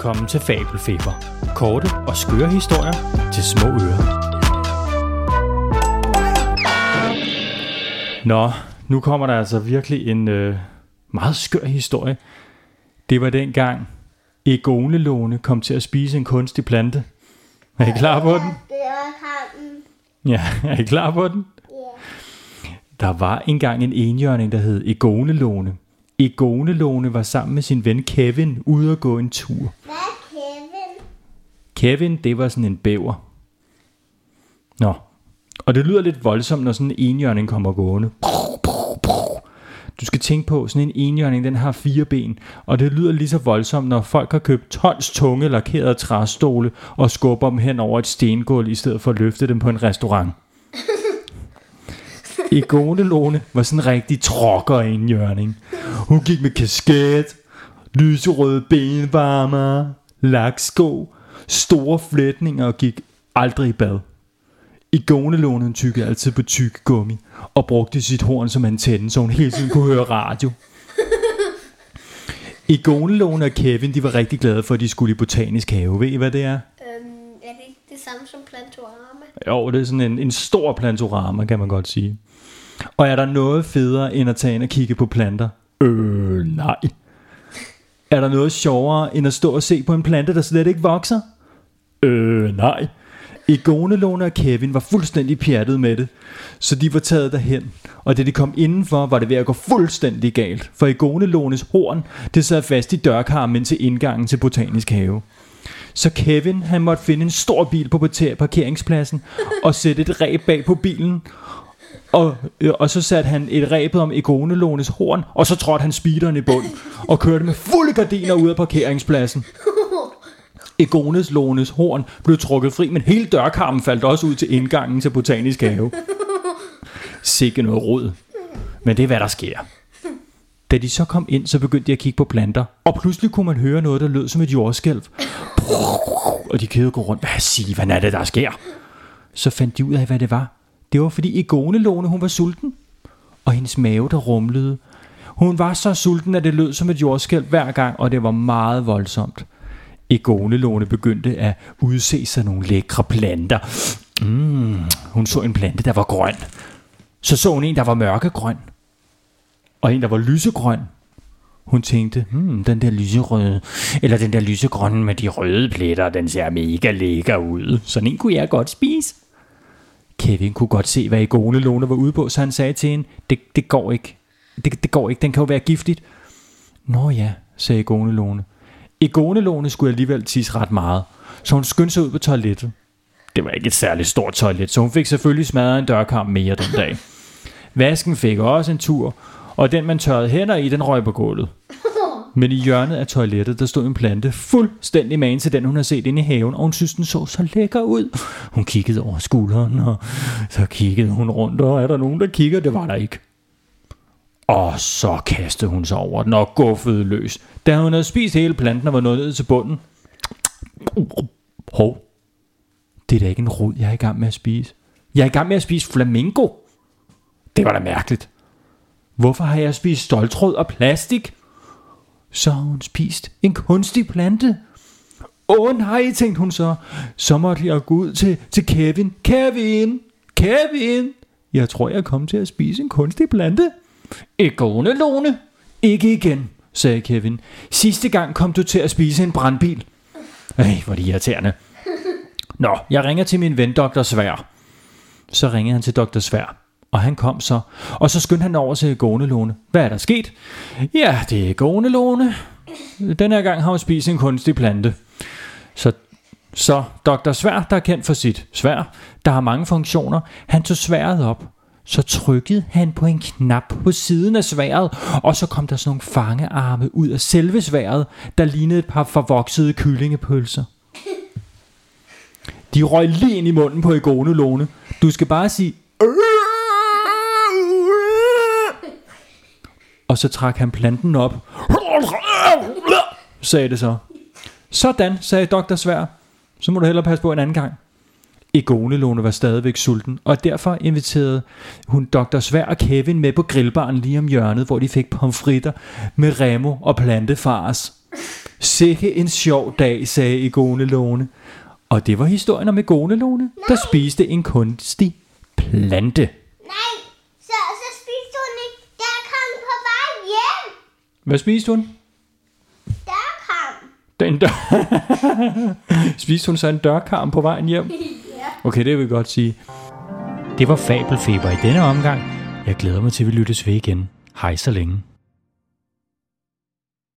Velkommen til Fabelfeber. Korte og skøre historier til små ører. Nå, nu kommer der altså virkelig en øh, meget skør historie. Det var dengang Egonelåne kom til at spise en kunstig plante. Er I klar på den? Ja, er I klar på den? Ja. Der var engang en enhjørning, der hed Egonelåne. Egonelåne var sammen med sin ven Kevin ude at gå en tur. Hvad? Kevin, det var sådan en bæver. Nå, og det lyder lidt voldsomt, når sådan en enhjørning kommer gående. Du skal tænke på, sådan en enhjørning, den har fire ben, og det lyder lige så voldsomt, når folk har købt tons tunge lakerede træstole og skubber dem hen over et stengulv, i stedet for at løfte dem på en restaurant. Egonelone var sådan en rigtig trokker enhjørning. Hun gik med kasket, lyserøde benvarmer, laksko, store flætninger og gik aldrig i bad. Egonelånen tykkede altid på tyk gummi og brugte sit horn som antenne, så hun hele tiden kunne høre radio. Egonelåne og Kevin, de var rigtig glade for, at de skulle i botanisk have. Ved I, hvad det er? Øhm, er det ikke det samme som plantorama? Jo, det er sådan en, en stor plantorama, kan man godt sige. Og er der noget federe, end at tage ind og kigge på planter? Øh, nej. Er der noget sjovere, end at stå og se på en plante, der slet ikke vokser? Øh, nej. Egonelone og Kevin var fuldstændig pjattet med det, så de var taget derhen. Og da de kom indenfor, var det ved at gå fuldstændig galt, for Egonelones horn, det sad fast i dørkarmen til indgangen til Botanisk Have. Så Kevin, han måtte finde en stor bil på parkeringspladsen og sætte et ræb bag på bilen. Og, øh, og så satte han et ræbet om Egonelånes horn, og så trådte han speederen i bund og kørte med fulde gardiner ud af parkeringspladsen. Egones Lones horn blev trukket fri, men hele dørkarmen faldt også ud til indgangen til Botanisk Have. Sikke noget rod. Men det er, hvad der sker. Da de så kom ind, så begyndte de at kigge på planter. Og pludselig kunne man høre noget, der lød som et jordskælv. Og de kædede gå rundt. Hvad siger, hvad er det, der sker? Så fandt de ud af, hvad det var. Det var fordi Egonelone, hun var sulten. Og hendes mave, der rumlede. Hun var så sulten, at det lød som et jordskælv hver gang, og det var meget voldsomt. Egonelone begyndte at udse sig nogle lækre planter. Mm, hun så en plante, der var grøn. Så så hun en, der var mørkegrøn. Og en, der var lysegrøn. Hun tænkte, hmm, den der lyserøde, eller den der lysegrønne med de røde pletter, den ser mega lækker ud. Sådan en kunne jeg godt spise. Kevin kunne godt se, hvad Egonelone var ude på, så han sagde til hende, det, det går ikke. Det, det går ikke, den kan jo være giftigt. Nå ja, sagde Egonelone. Egonelone skulle alligevel tisse ret meget, så hun skyndte sig ud på toilettet. Det var ikke et særligt stort toilet, så hun fik selvfølgelig smadret en dørkarm mere den dag. Vasken fik også en tur, og den man tørrede hænder i, den røg på gulvet. Men i hjørnet af toilettet, der stod en plante fuldstændig magen til den, hun havde set inde i haven, og hun synes, den så så lækker ud. Hun kiggede over skulderen, og så kiggede hun rundt, og er der nogen, der kigger? Det var der ikke. Og så kastede hun sig over den og guffede løs. Da hun havde spist hele planten og var nået ned til bunden. Hov, det er da ikke en rod, jeg er i gang med at spise. Jeg er i gang med at spise flamingo. Det var da mærkeligt. Hvorfor har jeg spist stoltråd og plastik? Så har hun spist en kunstig plante. Åh oh, nej, tænkte hun så. Så måtte jeg gå ud til, til Kevin. Kevin! Kevin! Jeg tror, jeg kom til at spise en kunstig plante. Ikke Lone. Ikke igen, sagde Kevin. Sidste gang kom du til at spise en brandbil. Ej, hvor er det irriterende. Nå, jeg ringer til min ven, Dr. Svær. Så ringede han til Dr. Svær, og han kom så. Og så skyndte han over til Gånelone. Hvad er der sket? Ja, det er Gånelone. Den her gang har hun spist en kunstig plante. Så, så Dr. Svær, der er kendt for sit svær, der har mange funktioner, han tog sværet op. Så trykkede han på en knap på siden af sværet, og så kom der sådan nogle fangearme ud af selve sværet, der lignede et par forvoksede kyllingepølser. De røg lige ind i munden på Egonelone. Du skal bare sige... Og så trak han planten op. Sagde det så. Sådan, sagde Dr. Svær. Så må du hellere passe på en anden gang. Egonelone var stadigvæk sulten, og derfor inviterede hun Dr. Svær og Kevin med på grillbaren lige om hjørnet, hvor de fik pomfritter med remo og plantefars. Sikke en sjov dag, sagde Igone Lone. Og det var historien om Igone Lone, der spiste en kunstig plante. Nej, så, så spiste hun ikke. Der kom på vej hjem. Hvad spiste hun? Der kom. Den dør... spiste hun så en dørkarm på vejen hjem? Ja. Okay, det vil jeg godt sige. Det var Fabelfeber i denne omgang. Jeg glæder mig til, at vi lyttes ved igen. Hej så længe.